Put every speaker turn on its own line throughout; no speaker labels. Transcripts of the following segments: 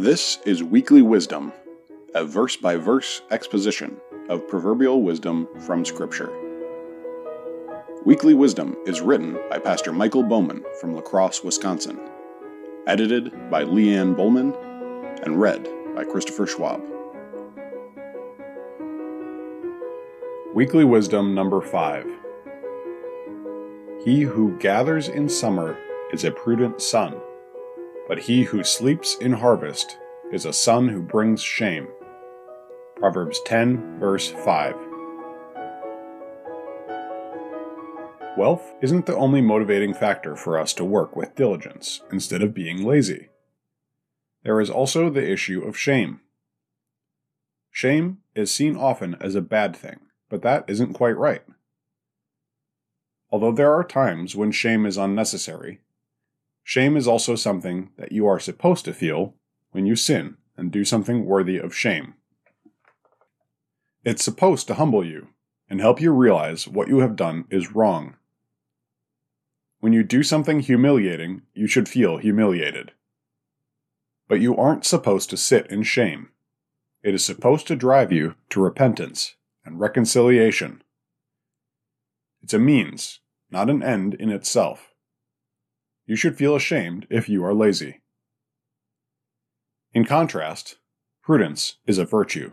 This is Weekly Wisdom, a verse by verse exposition of proverbial wisdom from Scripture. Weekly Wisdom is written by Pastor Michael Bowman from La Crosse, Wisconsin, edited by Leanne Bowman, and read by Christopher Schwab. Weekly Wisdom number 5 He who gathers in summer is a prudent son but he who sleeps in harvest is a son who brings shame. Proverbs 10, verse 5. Wealth isn't the only motivating factor for us to work with diligence instead of being lazy. There is also the issue of shame. Shame is seen often as a bad thing, but that isn't quite right. Although there are times when shame is unnecessary, Shame is also something that you are supposed to feel when you sin and do something worthy of shame. It's supposed to humble you and help you realize what you have done is wrong. When you do something humiliating, you should feel humiliated. But you aren't supposed to sit in shame. It is supposed to drive you to repentance and reconciliation. It's a means, not an end in itself. You should feel ashamed if you are lazy. In contrast, prudence is a virtue.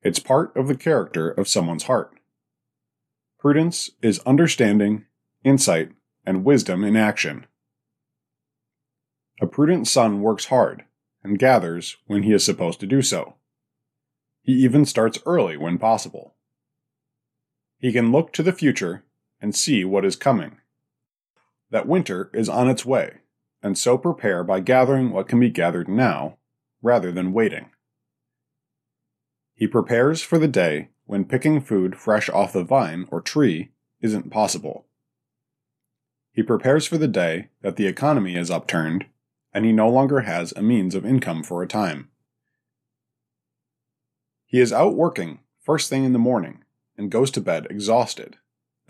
It's part of the character of someone's heart. Prudence is understanding, insight, and wisdom in action. A prudent son works hard and gathers when he is supposed to do so. He even starts early when possible. He can look to the future and see what is coming that winter is on its way, and so prepare by gathering what can be gathered now, rather than waiting. He prepares for the day when picking food fresh off the vine or tree isn't possible. He prepares for the day that the economy is upturned and he no longer has a means of income for a time. He is out working first thing in the morning and goes to bed exhausted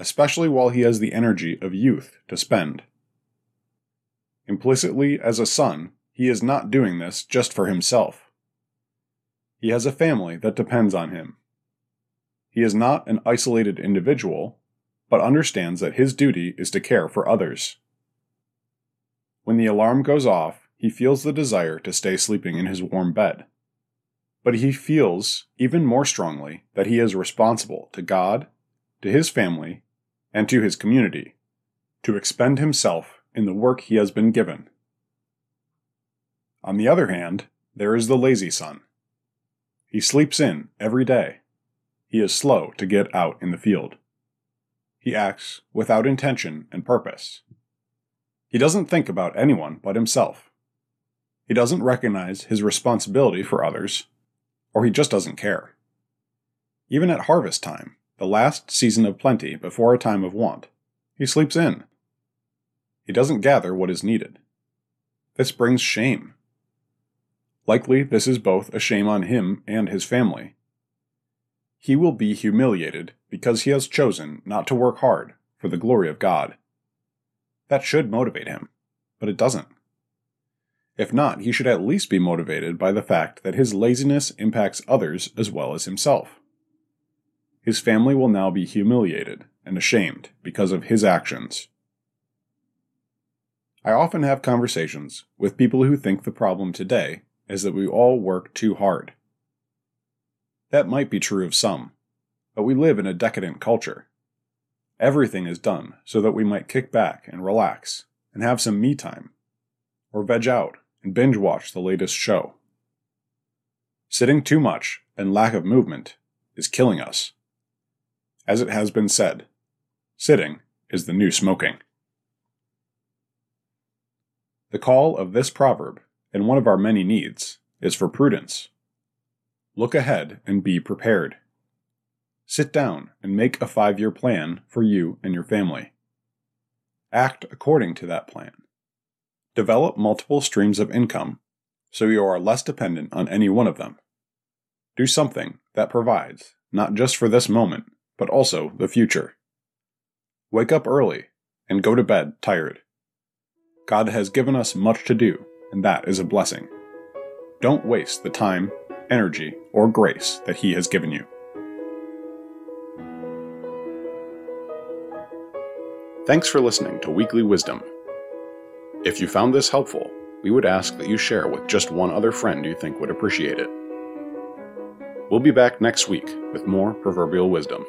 especially while he has the energy of youth to spend. Implicitly, as a son, he is not doing this just for himself. He has a family that depends on him. He is not an isolated individual, but understands that his duty is to care for others. When the alarm goes off, he feels the desire to stay sleeping in his warm bed. But he feels even more strongly that he is responsible to God to his family, and to his community, to expend himself in the work he has been given. On the other hand, there is the lazy son. He sleeps in every day. He is slow to get out in the field. He acts without intention and purpose. He doesn't think about anyone but himself. He doesn't recognize his responsibility for others, or he just doesn't care. Even at harvest time, the last season of plenty before a time of want. He sleeps in. He doesn't gather what is needed. This brings shame. Likely, this is both a shame on him and his family. He will be humiliated because he has chosen not to work hard for the glory of God. That should motivate him, but it doesn't. If not, he should at least be motivated by the fact that his laziness impacts others as well as himself. His family will now be humiliated and ashamed because of his actions. I often have conversations with people who think the problem today is that we all work too hard. That might be true of some, but we live in a decadent culture. Everything is done so that we might kick back and relax and have some me time, or veg out and binge watch the latest show. Sitting too much and lack of movement is killing us. As it has been said, sitting is the new smoking. The call of this proverb, and one of our many needs, is for prudence. Look ahead and be prepared. Sit down and make a five year plan for you and your family. Act according to that plan. Develop multiple streams of income so you are less dependent on any one of them. Do something that provides, not just for this moment, but also the future. Wake up early and go to bed tired. God has given us much to do, and that is a blessing. don't waste the time, energy, or grace that He has given you. Thanks for listening to Weekly Wisdom. If you found this helpful, we would ask that you share with just one other friend you think would appreciate it. We'll be back next week with more proverbial wisdom.